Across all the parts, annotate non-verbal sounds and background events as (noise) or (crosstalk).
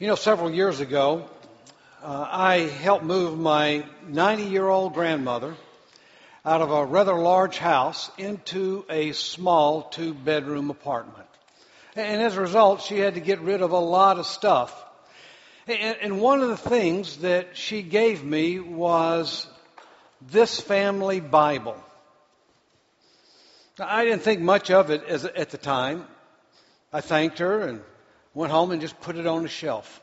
You know, several years ago, uh, I helped move my 90 year old grandmother out of a rather large house into a small two bedroom apartment. And as a result, she had to get rid of a lot of stuff. And, one of the things that she gave me was this family Bible. I didn't think much of it at the time. I thanked her and went home and just put it on a shelf.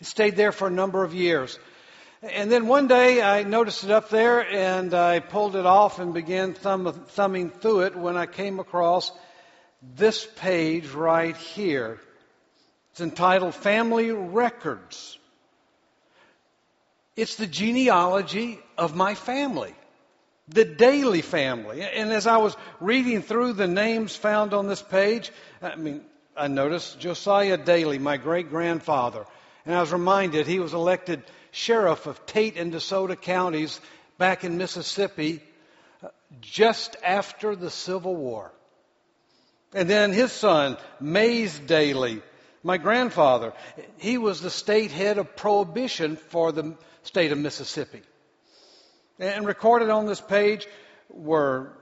It stayed there for a number of years. And then one day I noticed it up there and I pulled it off and began thumb, thumbing through it when I came across this page right here. It's entitled Family Records. It's the genealogy of my family, the Daly family. And as I was reading through the names found on this page, I mean, I noticed Josiah Daly, my great grandfather. And I was reminded he was elected sheriff of Tate and DeSoto counties back in Mississippi uh, just after the Civil War. And then his son, Mays Daly, my grandfather, he was the state head of prohibition for the state of Mississippi. And recorded on this page were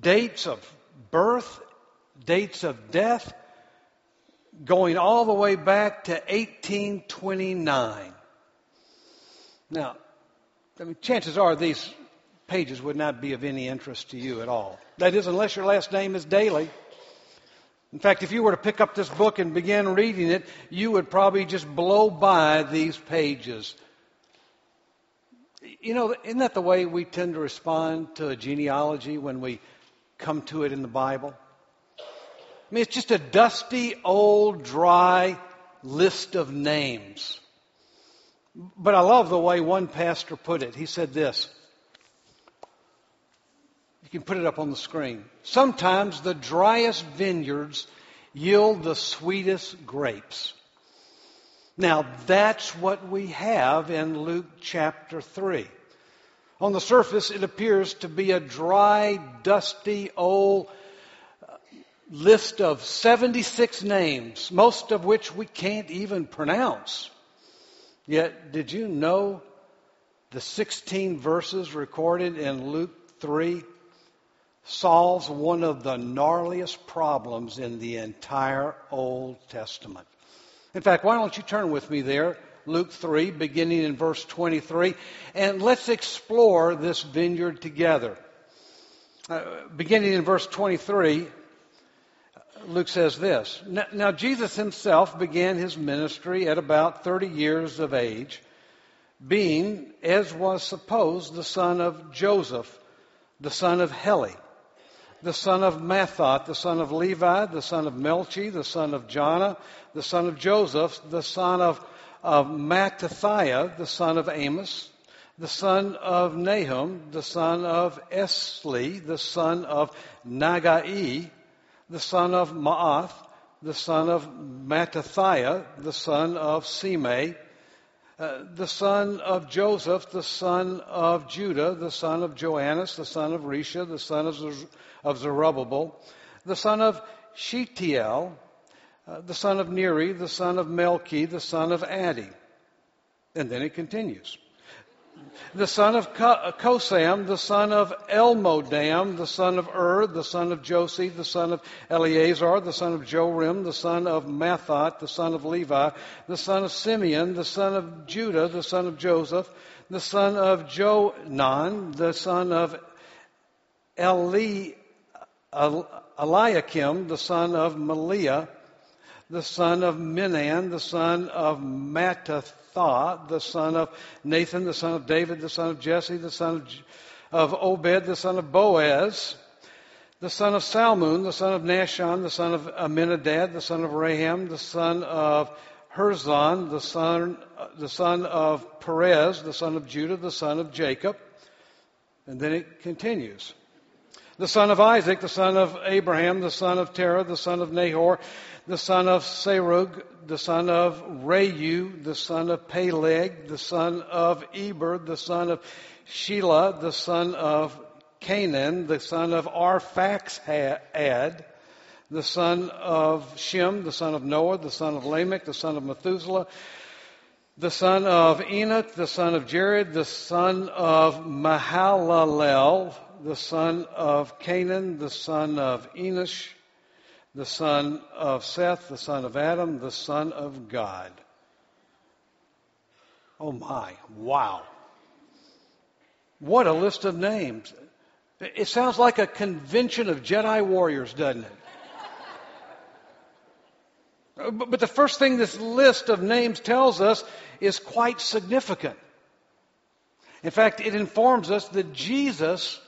dates of birth, dates of death, going all the way back to 1829. Now, I mean, chances are these pages would not be of any interest to you at all. That is, unless your last name is Daly. In fact, if you were to pick up this book and begin reading it, you would probably just blow by these pages. You know, isn't that the way we tend to respond to a genealogy when we come to it in the Bible? I mean, it's just a dusty, old, dry list of names. But I love the way one pastor put it. He said this. You can put it up on the screen. Sometimes the driest vineyards yield the sweetest grapes. Now, that's what we have in Luke chapter 3. On the surface, it appears to be a dry, dusty, old list of 76 names, most of which we can't even pronounce. Yet, did you know the 16 verses recorded in Luke 3 solves one of the gnarliest problems in the entire Old Testament? In fact, why don't you turn with me there, Luke 3, beginning in verse 23, and let's explore this vineyard together. Uh, beginning in verse 23, Luke says this now, Jesus himself began his ministry at about 30 years of age, being, as was supposed, the son of Joseph, the son of Heli, the son of Matthat, the son of Levi, the son of Melchi, the son of Jonah, the son of Joseph, the son of, of Mattathiah, the son of Amos, the son of Nahum, the son of Esli, the son of Naggai, the son of Maath, the son of Mattathiah, the son of Semei, uh, the son of Joseph, the son of Judah, the son of Joannas, the son of Rhesa, the son of, Zer- of Zerubbabel, the son of Shealtiel, uh, the son of Neri, the son of Melchi, the son of Addi. And then it continues the son of Cosam, the son of Elmodam, the son of Ur, the son of Josi, the son of Eleazar, the son of Jorim, the son of Matthat, the son of Levi, the son of Simeon, the son of Judah, the son of Joseph, the son of Jonan, the son of Eli, Eliakim, the son of Maliah, the son of Menan, the son of Mattathiah, the son of Nathan, the son of David, the son of Jesse, the son of, of Obed, the son of Boaz, the son of Salmon, the son of Nahshon, the son of Amminadab, the son of Raham, the son of Hezron, the son, the son of Perez, the son of Judah, the son of Jacob. And then it continues. The son of Isaac, the son of Abraham, the son of Terah, the son of Nahor, the son of Serug, the son of Reu, the son of Peleg, the son of Eber, the son of Shelah, the son of Cainan, the son of Arphaxad, the son of Shem, the son of Noah, the son of Lamech, the son of Methuselah, the son of Enoch, the son of Jared, the son of Mahalalel, the son of Cainan, the son of Enosh, the son of Seth, the son of Adam, the son of God. Oh my, wow. What a list of names. It sounds like a convention of Jedi warriors, doesn't it? But the first thing this list of names tells us is quite significant. In fact, it informs us that Jesus,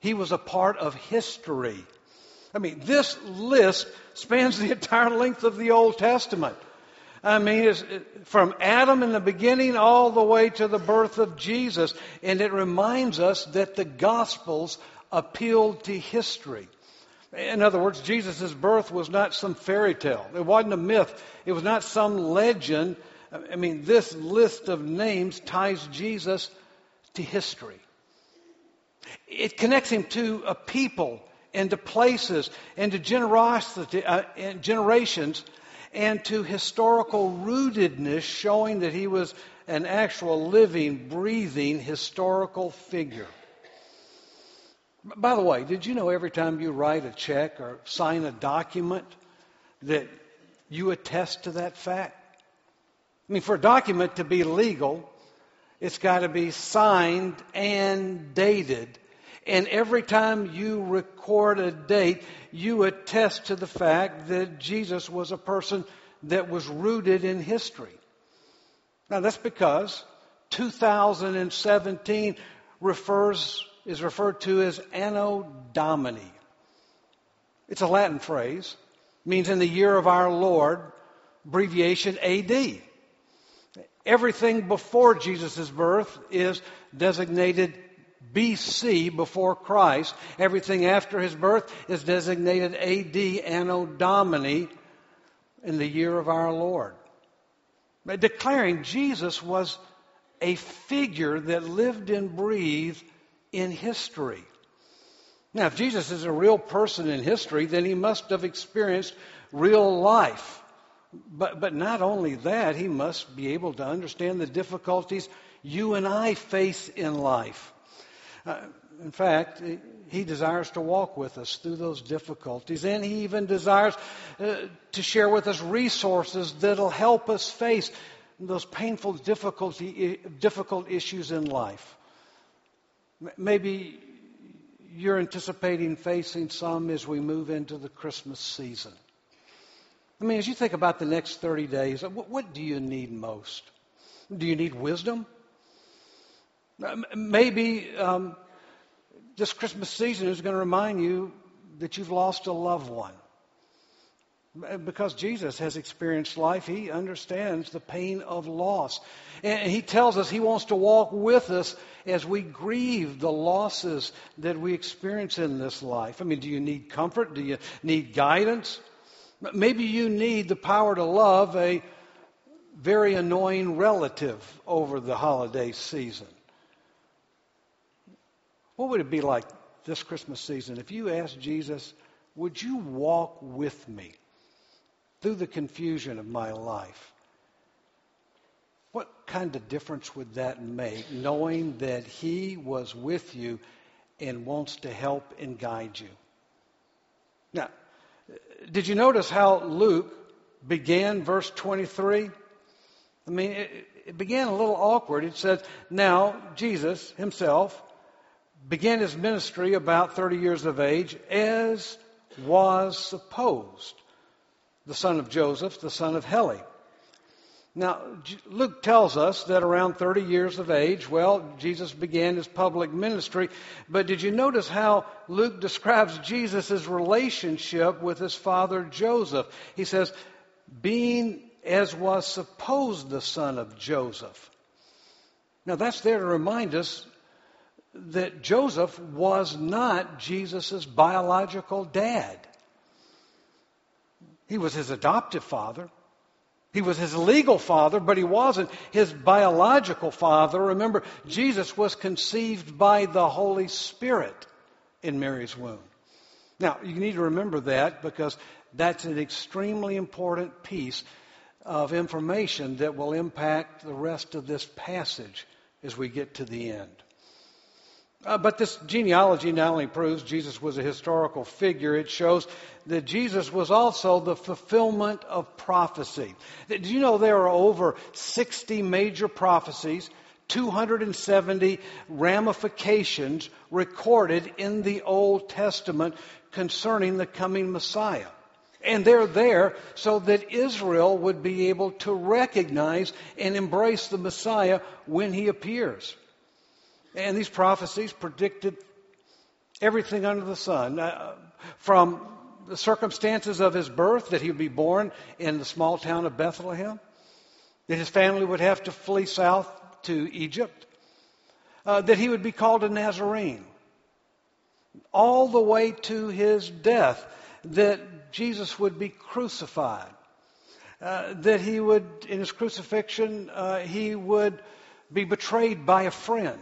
he was a part of history. I mean, this list spans the entire length of the Old Testament. I mean, from Adam in the beginning all the way to the birth of Jesus. And it reminds us that the Gospels appealed to history. In other words, Jesus' birth was not some fairy tale. It wasn't a myth. It was not some legend. I mean, this list of names ties Jesus to history. It connects him to a people and to places and to generosity, uh, and generations and to historical rootedness, showing that he was an actual living, breathing historical figure. By the way, did you know every time you write a check or sign a document that you attest to that fact? I mean, for a document to be legal, it's got to be signed and dated. And every time you record a date, you attest to the fact that Jesus was a person that was rooted in history. Now, that's because 2017 refers is referred to as Anno Domini. It's a Latin phrase, means in the year of our Lord, abbreviation AD. Everything before Jesus' birth is designated BC, before Christ. Everything after his birth is designated AD, Anno Domini, in the year of our Lord. Declaring Jesus was a figure that lived and breathed in history. Now, if Jesus is a real person in history, then he must have experienced real life. But, but not only that, he must be able to understand the difficulties you and I face in life. Uh, in fact, he desires to walk with us through those difficulties, and he even desires uh, to share with us resources that'll help us face those painful, difficulty, difficult issues in life. Maybe you're anticipating facing some as we move into the Christmas season. I mean, as you think about the next 30 days, what do you need most? Do you need wisdom? Maybe um, this Christmas season is going to remind you that you've lost a loved one. Because Jesus has experienced life, he understands the pain of loss. And he tells us he wants to walk with us as we grieve the losses that we experience in this life. I mean, do you need comfort? Do you need guidance? Maybe you need the power to love a very annoying relative over the holiday season. What would it be like this Christmas season if you asked Jesus, Would you walk with me? through the confusion of my life. What kind of difference would that make, knowing that He was with you and wants to help and guide you? Now, did you notice how Luke began verse 23? I mean, it, it began a little awkward. It says, Now, Jesus himself began his ministry about 30 years of age, as was supposed the son of Joseph, the son of Heli. Now, Luke tells us that around 30 years of age, well, Jesus began his public ministry. But did you notice how Luke describes Jesus' relationship with his father Joseph? He says, being as was supposed the son of Joseph. Now, that's there to remind us that Joseph was not Jesus' biological dad. He was his adoptive father. He was his legal father, but he wasn't his biological father. Remember, Jesus was conceived by the Holy Spirit in Mary's womb. Now, you need to remember that because that's an extremely important piece of information that will impact the rest of this passage as we get to the end. Uh, but this genealogy not only proves Jesus was a historical figure, it shows that Jesus was also the fulfillment of prophecy. Did you know there are over 60 major prophecies, 270 ramifications recorded in the Old Testament concerning the coming Messiah? And they're there so that Israel would be able to recognize and embrace the Messiah when he appears. And these prophecies predicted everything under the sun, uh, from the circumstances of his birth, that he would be born in the small town of Bethlehem, that his family would have to flee south to Egypt, uh, that he would be called a Nazarene, all the way to his death, that Jesus would be crucified, uh, that he would, in his crucifixion, uh, he would be betrayed by a friend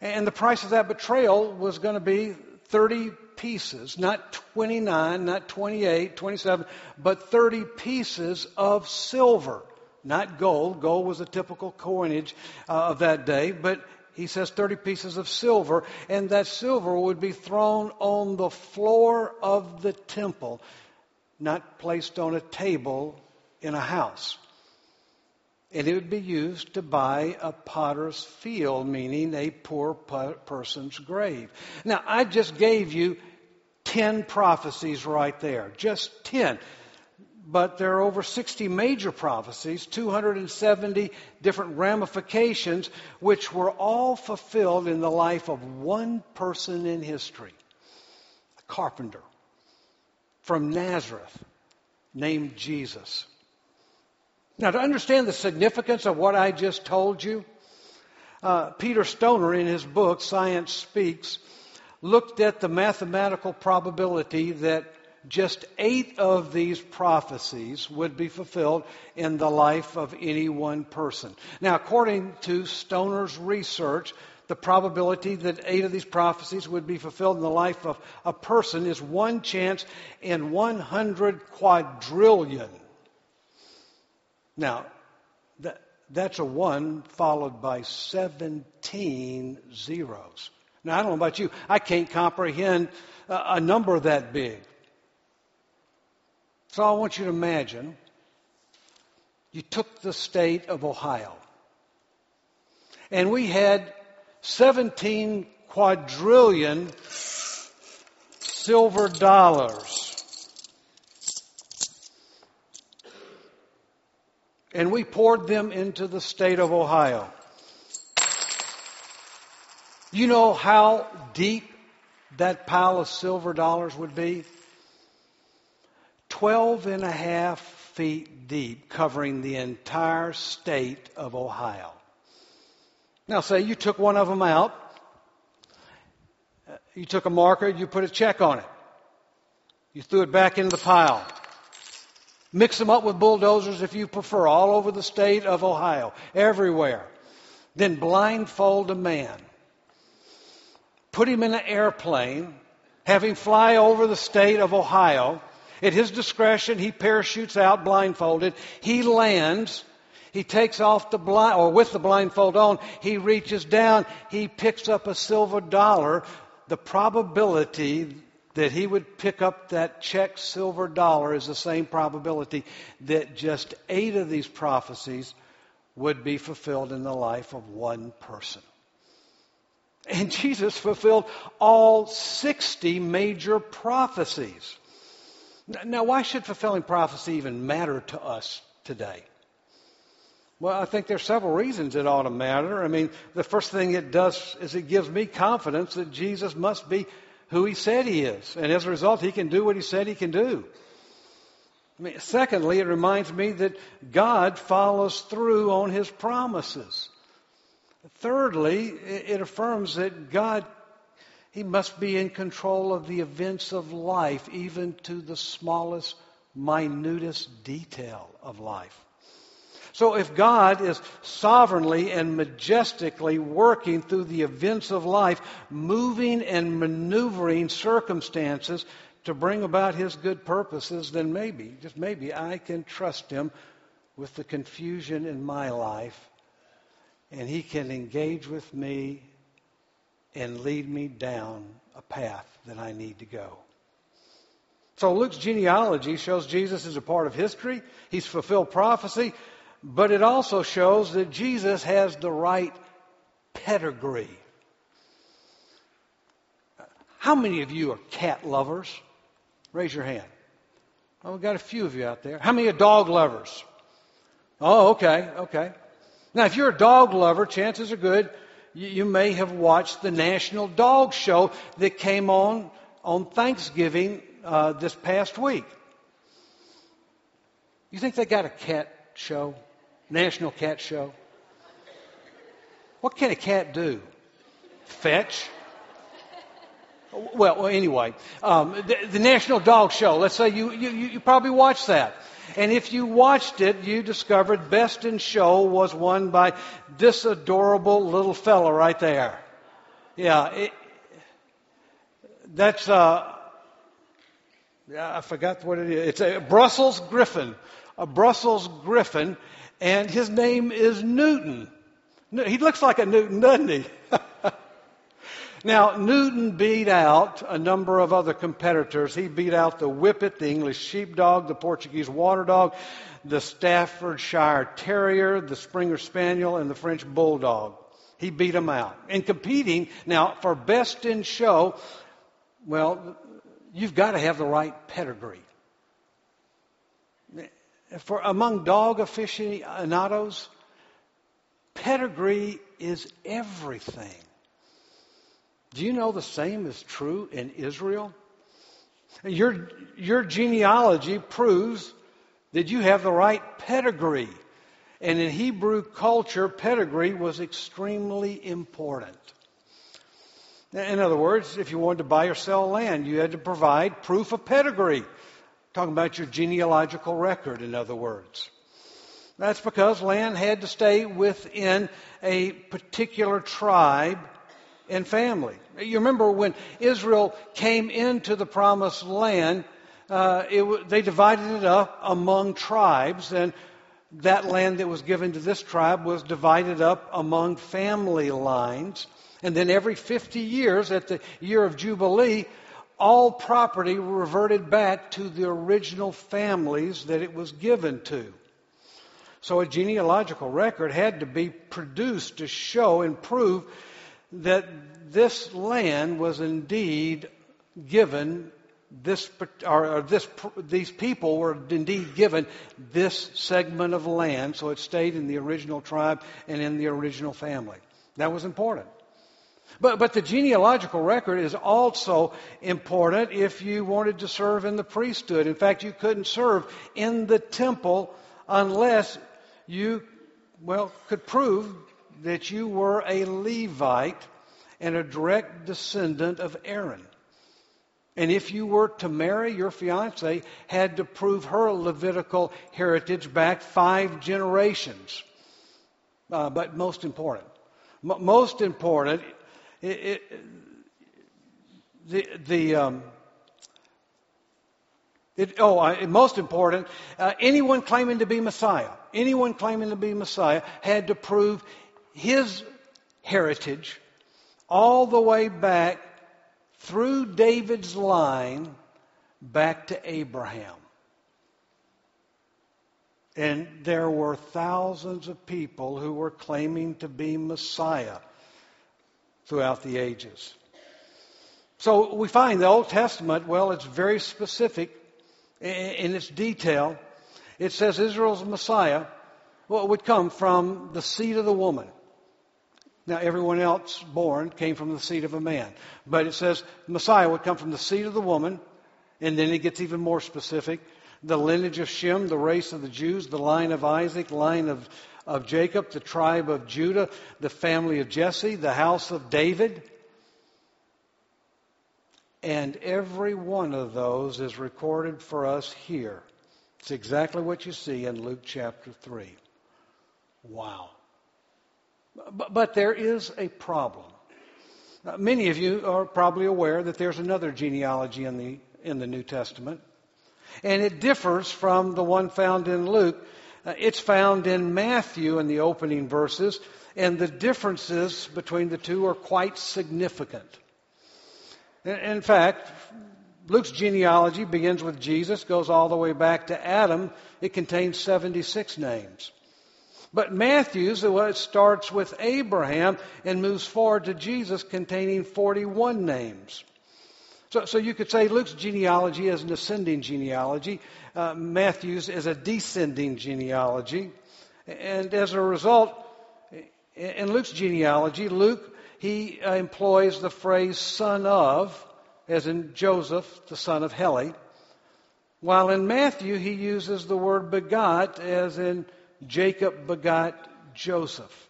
and the price of that betrayal was going to be 30 pieces, not 29, not 28, 27, but 30 pieces of silver, not gold. Gold was a typical coinage uh, of that day, but he says 30 pieces of silver, and that silver would be thrown on the floor of the temple, not placed on a table in a house and it would be used to buy a potter's field, meaning a poor person's grave. Now, I just gave you 10 prophecies right there, just 10. But there are over 60 major prophecies, 270 different ramifications, which were all fulfilled in the life of one person in history a carpenter from Nazareth named Jesus. Now, to understand the significance of what I just told you, uh, Peter Stoner, in his book, Science Speaks, looked at the mathematical probability that just eight of these prophecies would be fulfilled in the life of any one person. Now, according to Stoner's research, the probability that eight of these prophecies would be fulfilled in the life of a person is one chance in 100 quadrillion. Now, that, that's a 1 followed by 17 zeros. Now, I don't know about you. I can't comprehend a, a number that big. So I want you to imagine you took the state of Ohio, and we had 17 quadrillion silver dollars. And we poured them into the state of Ohio. You know how deep that pile of silver dollars would be? Twelve and a half feet deep, covering the entire state of Ohio. Now, say you took one of them out, you took a marker, you put a check on it, you threw it back into the pile. Mix them up with bulldozers if you prefer, all over the state of Ohio, everywhere. Then blindfold a man. Put him in an airplane, have him fly over the state of Ohio. At his discretion, he parachutes out blindfolded. He lands. He takes off the blind, or with the blindfold on, he reaches down. He picks up a silver dollar. The probability that he would pick up that check silver dollar is the same probability that just eight of these prophecies would be fulfilled in the life of one person. And (laughs) Jesus fulfilled all 60 major prophecies. Now, why should fulfilling prophecy even matter to us today? Well, I think there's several reasons it ought to matter. I mean, the first thing it does is it gives me confidence that Jesus must be who he said he is. And as a result, he can do what he said he can do. I mean, secondly, it reminds me that God follows through on his promises. Thirdly, it affirms that God, he must be in control of the events of life, even to the smallest, minutest detail of life. So if God is sovereignly and majestically working through the events of life, moving and maneuvering circumstances to bring about his good purposes, then maybe, just maybe, I can trust him with the confusion in my life and he can engage with me and lead me down a path that I need to go. So Luke's genealogy shows Jesus is a part of history. He's fulfilled prophecy, but it also shows that Jesus has the right pedigree. How many of you are cat lovers? Raise your hand. Oh, we've got a few of you out there. How many are dog lovers? Oh, okay, okay. Now, if you're a dog lover, chances are good you, you may have watched the National Dog Show that came on on Thanksgiving uh, this past week. You think they got a cat show? National cat show? What can a cat do? Fetch? Well, anyway, um, the, the, National Dog Show, let's say you, you, you probably watched that. And if you watched it, you discovered Best in Show was won by this adorable little fella right there. Yeah, it, that's, uh, I forgot what it is. It's a Brussels Griffon. A Brussels Griffon, and his name is Newton. He looks like a Newton, doesn't he? (laughs) Now, Newton beat out a number of other competitors. He beat out the Whippet, the English Sheepdog, the Portuguese Water Dog, the Staffordshire Terrier, the Springer Spaniel, and the French Bulldog. He beat them out. And competing, now, for best in show, well, you've got to have the right pedigree. For among dog aficionados, pedigree is everything. Do you know the same is true in Israel? Your, your genealogy proves that you have the right pedigree. And in Hebrew culture, pedigree was extremely important. In other words, if you wanted to buy or sell land, you had to provide proof of pedigree. Talking about your genealogical record, in other words. That's because land had to stay within a particular tribe and family. You remember when Israel came into the promised land, uh, it, they divided it up among tribes, and that land that was given to this tribe was divided up among family lines. And then every 50 years, at the year of Jubilee, all property reverted back to the original families that it was given to. So a genealogical record had to be produced to show and prove that this land was indeed given this or this these people were indeed given this segment of land so it stayed in the original tribe and in the original family that was important but but the genealogical record is also important if you wanted to serve in the priesthood in fact you couldn't serve in the temple unless you well could prove that you were a levite and a direct descendant of Aaron. And if you were to marry, your fiance had to prove her Levitical heritage back five generations. Uh, but most important, m- most important, it, the, the um, it, oh, most important, uh, anyone claiming to be Messiah, anyone claiming to be Messiah had to prove his heritage all the way back through David's line back to Abraham. And there were thousands of people who were claiming to be Messiah throughout the ages. So we find the Old Testament, well, it's very specific in its detail. It says Israel's Messiah would come from the seed of the woman. Now, everyone else born came from the seed of a man. But it says Messiah would come from the seed of the woman, and then it gets even more specific. The lineage of Shem, the race of the Jews, the line of Isaac, line of, of Jacob, the tribe of Judah, the family of Jesse, the house of David. And every one of those is recorded for us here. It's exactly what you see in Luke chapter 3. Wow. But, but there is a problem. Uh, many of you are probably aware that there's another genealogy in the, in the New Testament, and it differs from the one found in Luke. Uh, it's found in Matthew in the opening verses, and the differences between the two are quite significant. In, fact, Luke's genealogy begins with Jesus, goes all the way back to Adam. It contains 76 names. But Matthew's, it starts with Abraham and moves forward to Jesus containing 41 names. So, so you could say Luke's genealogy is an ascending genealogy. Uh, Matthew's is a descending genealogy. And as a result, in Luke's genealogy, Luke, he uh, employs the phrase son of, as in Joseph, the son of Heli. While in Matthew, he uses the word begot, as in Jacob begot Joseph.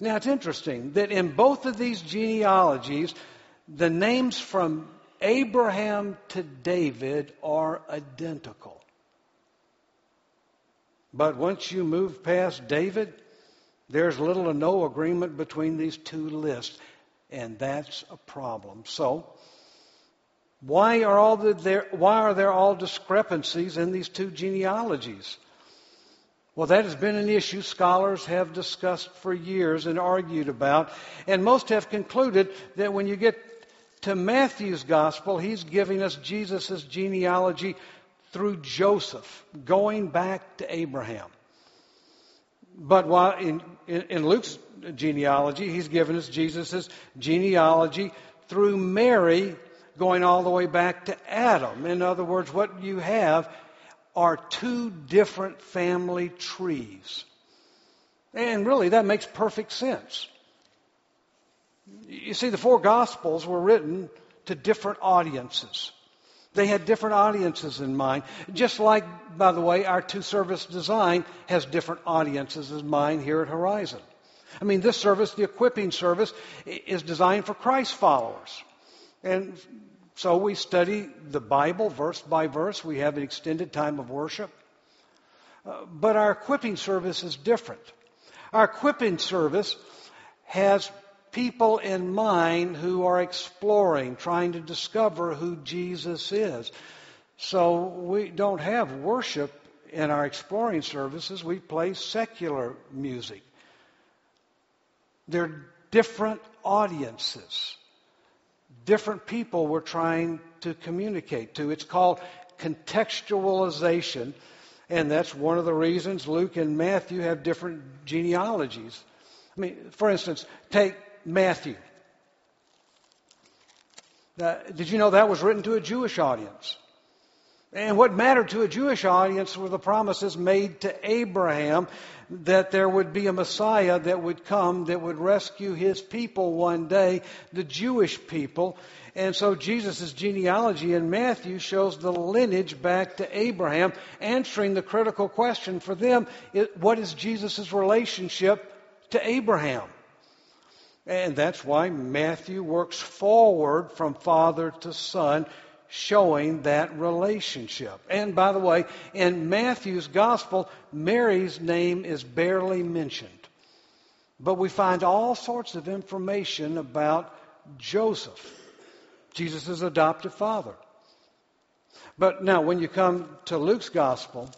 Now it's interesting that in both of these genealogies, the names from Abraham to David are identical. But once you move past David, there's little or no agreement between these two lists, and that's a problem. So, why are, all the, there, why are there all discrepancies in these two genealogies? Well, that has been an issue scholars have discussed for years and argued about, and most have concluded that when you get to Matthew's gospel, he's giving us Jesus' genealogy through Joseph, going back to Abraham. But while in, in, in Luke's genealogy, he's given us Jesus' genealogy through Mary, going all the way back to Adam. In other words, what you have are two different family trees. And really, that makes perfect sense. You see, the four Gospels were written to different audiences. They had different audiences in mind. Just like, by the way, our two service design has different audiences in mind here at Horizon. I mean, this service, the equipping service, is designed for Christ followers. And so we study the Bible verse by verse. We have an extended time of worship. Uh, but our equipping service is different. Our equipping service has people in mind who are exploring, trying to discover who Jesus is. So we don't have worship in our exploring services. We play secular music. They're different audiences different people we're trying to communicate to. It's called contextualization, and that's one of the reasons Luke and Matthew have different genealogies. I mean, for instance, take Matthew. Uh, did you know that was written to a Jewish audience? And what mattered to a Jewish audience were the promises made to Abraham that there would be a Messiah that would come that would rescue his people one day, the Jewish people. And so Jesus' genealogy in Matthew shows the lineage back to Abraham, answering the critical question for them what is Jesus' relationship to Abraham? And that's why Matthew works forward from father to son, showing that relationship. And by the way, in Matthew's gospel, Mary's name is barely mentioned. But we find all sorts of information about Joseph, Jesus' adoptive father. But now, when you come to Luke's gospel,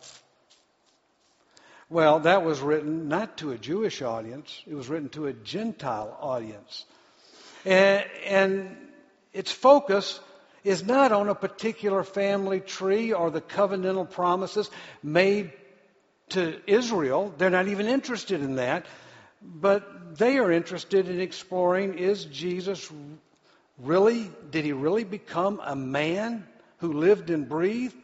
well, that was written not to a Jewish audience, it was written to a Gentile audience. And, and its focus is not on a particular family tree or the covenantal promises made to Israel. They're not even interested in that. But they are interested in exploring is Jesus really, did he really become a man who lived and breathed?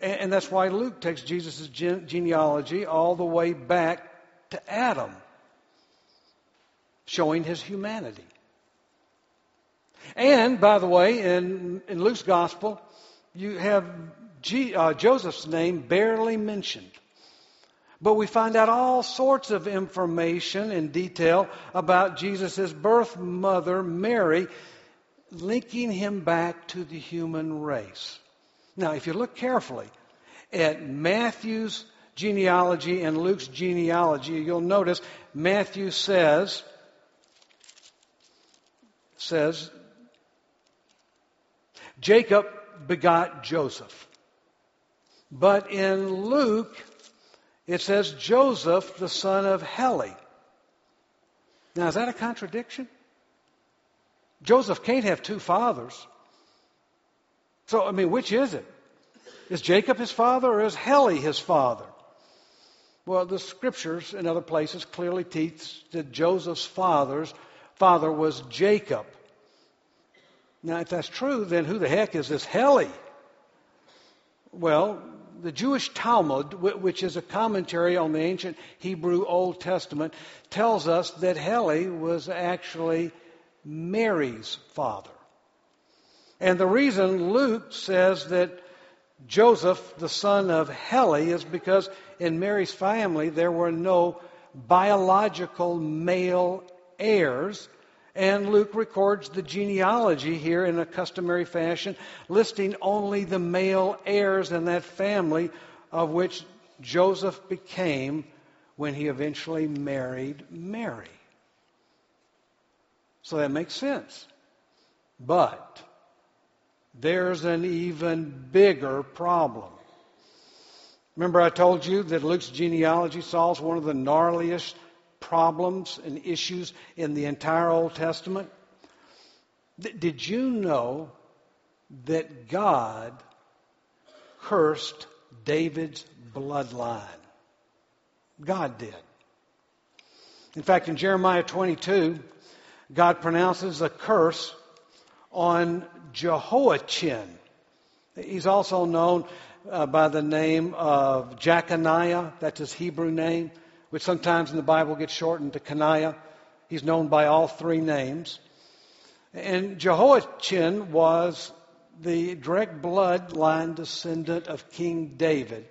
And, that's why Luke takes Jesus' genealogy all the way back to Adam, showing his humanity. And, by the way, in, in Luke's gospel, you have G, uh, Joseph's name barely mentioned. But we find out all sorts of information in detail about Jesus' birth mother, Mary, linking him back to the human race. Now, if you look carefully at Matthew's genealogy and Luke's genealogy, you'll notice Matthew says, says, Jacob begot Joseph. But in Luke, it says Joseph, the son of Heli. Now, is that a contradiction? Joseph can't have two fathers. So, I mean, which is it? Is Jacob his father or is Heli his father? Well, the scriptures in other places clearly teach that Joseph's father's father was Jacob. Now, if that's true, then who the heck is this Heli? Well, the Jewish Talmud, which is a commentary on the ancient Hebrew Old Testament, tells us that Heli was actually Mary's father. And the reason Luke says that Joseph, the son of Heli, is because in Mary's family there were no biological male heirs. And Luke records the genealogy here in a customary fashion, listing only the male heirs in that family of which Joseph became when he eventually married Mary. So that makes sense. But there's an even bigger problem. Remember, I told you that Luke's genealogy solves one of the gnarliest problems and issues in the entire Old Testament? did you know that God cursed David's bloodline? God did. In fact, in Jeremiah 22, God pronounces a curse on Jehoiachin. He's also known uh, by the name of Jeconiah, that's his Hebrew name which sometimes in the Bible gets shortened to Coniah. He's known by all three names. And Jehoiachin was the direct bloodline descendant of King David.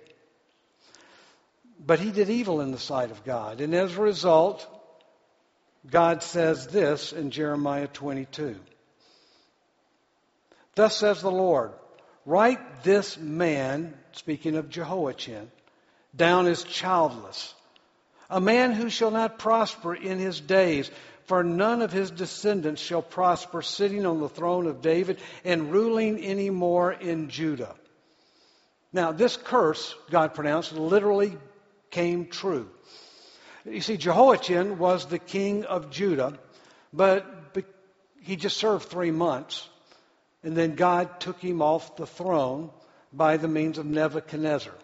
But he did evil in the sight of God. And as a result, God says this in Jeremiah 22. Thus says the Lord, write this man, speaking of Jehoiachin, down as childless a man who shall not prosper in his days, for none of his descendants shall prosper sitting on the throne of David and ruling any more in Judah. Now, this curse, God pronounced, literally came true. You see, Jehoiachin was the king of Judah, but he just served three months, and then God took him off the throne by the means of Nebuchadnezzar.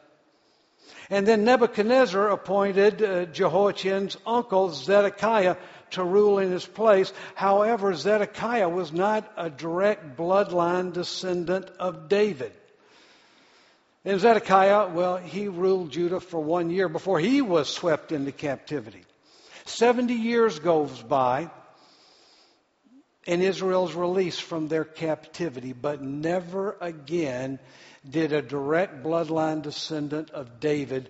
And then Nebuchadnezzar appointed uh, Jehoiachin's uncle Zedekiah to rule in his place. However, Zedekiah was not a direct bloodline descendant of David. And Zedekiah, well, he ruled Judah for one year before he was swept into captivity. Seventy years goes by, and Israel's release from their captivity, but never again did a direct bloodline descendant of David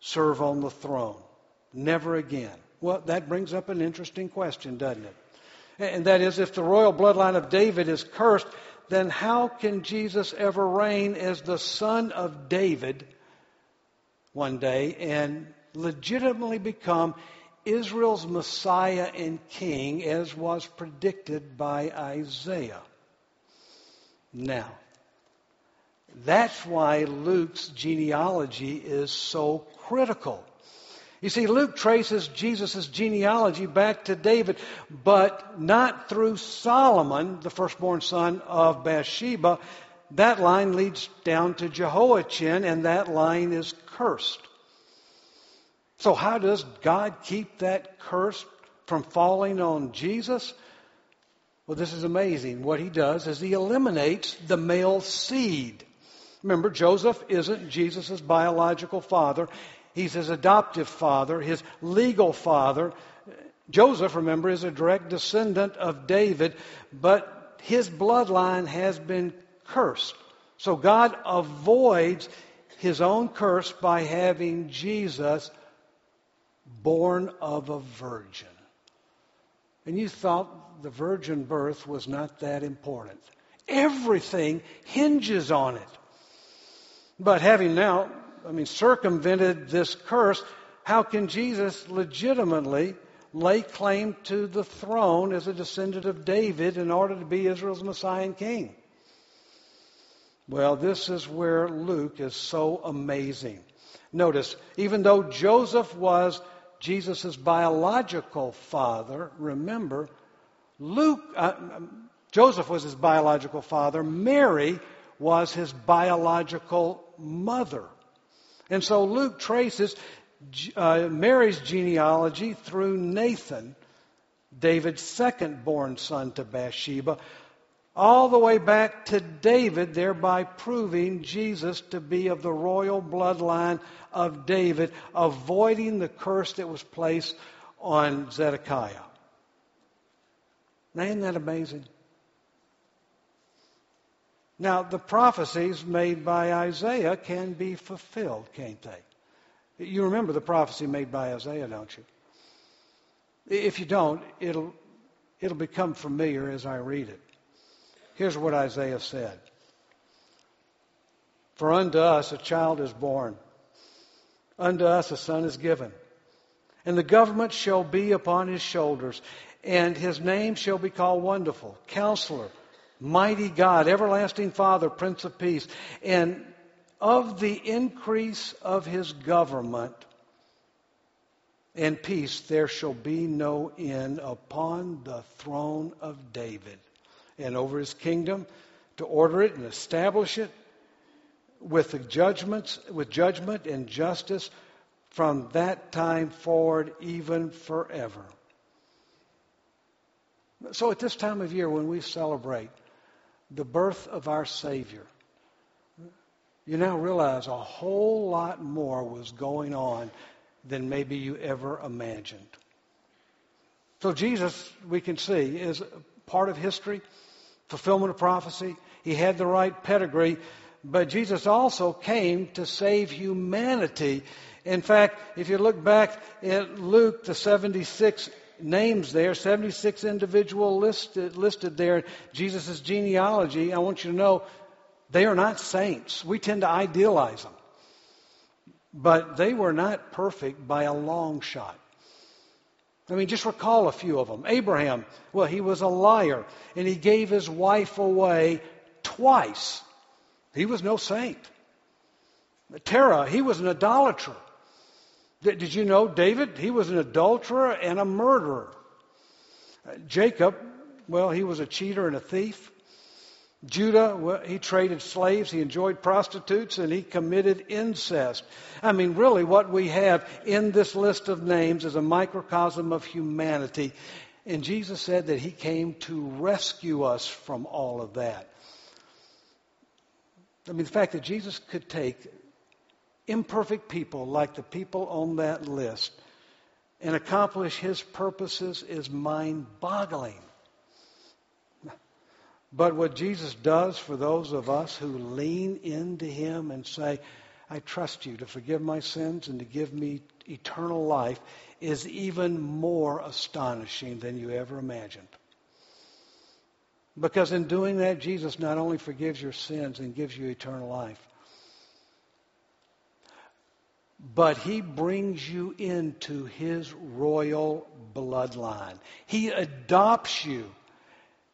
serve on the throne. Never again. Well, that brings up an interesting question, doesn't it? And that is, if the royal bloodline of David is cursed, then how can Jesus ever reign as the son of David one day and legitimately become Israel's Messiah and King as was predicted by Isaiah? Now, that's why Luke's genealogy is so critical. You see, Luke traces Jesus' genealogy back to David, but not through Solomon, the firstborn son of Bathsheba. That line leads down to Jehoiachin, and that line is cursed. So, how does God keep that curse from falling on Jesus? Well, this is amazing. What he does is he eliminates the male seed. Remember, Joseph isn't Jesus' biological father. He's his adoptive father, his legal father. Joseph, remember, is a direct descendant of David, but his bloodline has been cursed. So God avoids his own curse by having Jesus born of a virgin. And you thought the virgin birth was not that important. Everything hinges on it. But having now I mean, circumvented this curse, how can Jesus legitimately lay claim to the throne as a descendant of David in order to be Israel's Messiah and King? Well, this is where Luke is so amazing. Notice, even though Joseph was Jesus' biological father, remember, Luke, uh, Joseph was his biological father. Mary was his biological mother. And so Luke traces uh, Mary's genealogy through Nathan, David's second born son to Bathsheba, all the way back to David, thereby proving Jesus to be of the royal bloodline of David, avoiding the curse that was placed on Zedekiah. Now, isn't that amazing? Now, the prophecies made by Isaiah can be fulfilled, can't they? You remember the prophecy made by Isaiah, don't you? If you don't, it'll, it'll become familiar as I read it. Here's what Isaiah said For unto us a child is born, unto us a son is given, and the government shall be upon his shoulders, and his name shall be called Wonderful, Counselor, Mighty God, Everlasting Father, Prince of Peace. And of the increase of his government, and peace there shall be no end upon the throne of David and over his kingdom to order it and establish it with the judgments with judgment and justice from that time forward even forever. So at this time of year when we celebrate the birth of our Savior, you now realize a whole lot more was going on than maybe you ever imagined. So Jesus, we can see, is part of history fulfillment of prophecy. He had the right pedigree. But Jesus also came to save humanity. In fact, if you look back at Luke, the 76 names there, 76 individual listed, listed there, Jesus' genealogy, I want you to know they are not saints. We tend to idealize them. But they were not perfect by a long shot. I mean, just recall a few of them. Abraham, well, he was a liar, and he gave his wife away twice. He was no saint. Terah, he was an idolater. Did you know David? He was an adulterer and a murderer. Uh, Jacob, well, he was a cheater and a thief. Judah, he traded slaves, he enjoyed prostitutes, and he committed incest. I mean, really, what we have in this list of names is a microcosm of humanity. And Jesus said that he came to rescue us from all of that. I mean, the fact that Jesus could take imperfect people like the people on that list and accomplish his purposes is mind boggling. But what Jesus does for those of us who lean into Him and say, I trust you to forgive my sins and to give me eternal life is even more astonishing than you ever imagined. Because in doing that, Jesus not only forgives your sins and gives you eternal life, but he brings you into his royal bloodline. He adopts you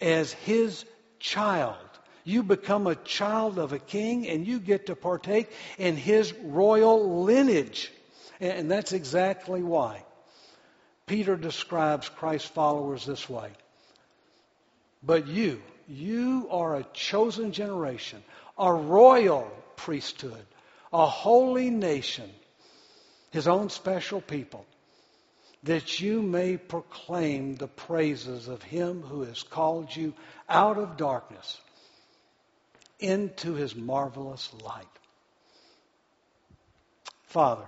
as his child. You become a child of a king and you get to partake in his royal lineage. And that's exactly why. Peter describes Christ's followers this way. But you, you are a chosen generation, a royal priesthood, a holy nation, his own special people, that you may proclaim the praises of him who has called you out of darkness into his marvelous light. Father,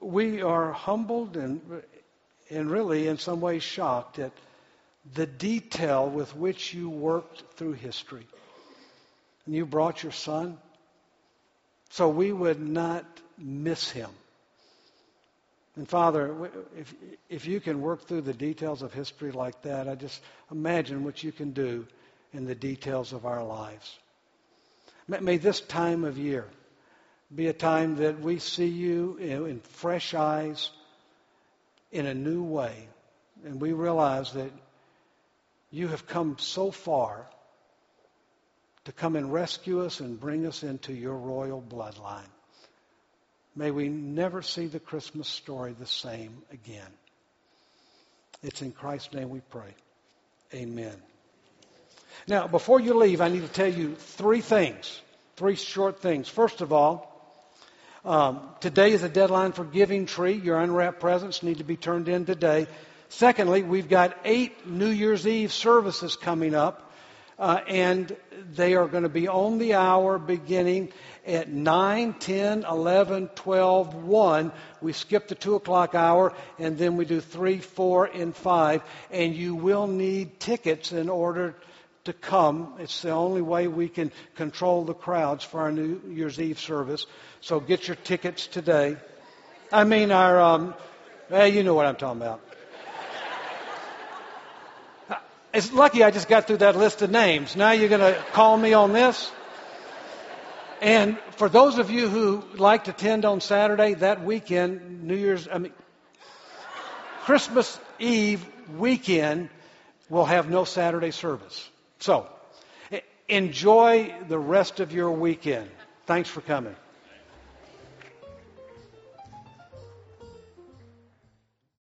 we are humbled and, and really in some ways shocked at the detail with which you worked through history. And you brought your son so we would not miss him. And Father, if, if you can work through the details of history like that, I just imagine what you can do in the details of our lives. May this time of year be a time that we see you in, in fresh eyes in a new way. And we realize that you have come so far to come and rescue us and bring us into your royal bloodline. May we never see the Christmas story the same again. It's in Christ's name we pray. Amen. Now, before you leave, I need to tell you three things, three short things. First of all, um, today is a deadline for Giving Tree. Your unwrapped presents need to be turned in today. Secondly, we've got eight New Year's Eve services coming up, uh, and they are going to be on the hour beginning at 9, 10, 11, 12, 1. We skip the 2 o'clock hour, and then we do 3, 4, and 5. And you will need tickets in order to come. It's the only way we can control the crowds for our New Year's Eve service. So get your tickets today. I mean, our, um, hey, you know what I'm talking about. It's lucky I just got through that list of names. Now you're going to call me on this? And for those of you who like to attend on Saturday, that weekend, New Year's, I mean, Christmas Eve weekend, we'll have no Saturday service. So, enjoy the rest of your weekend. Thanks for coming.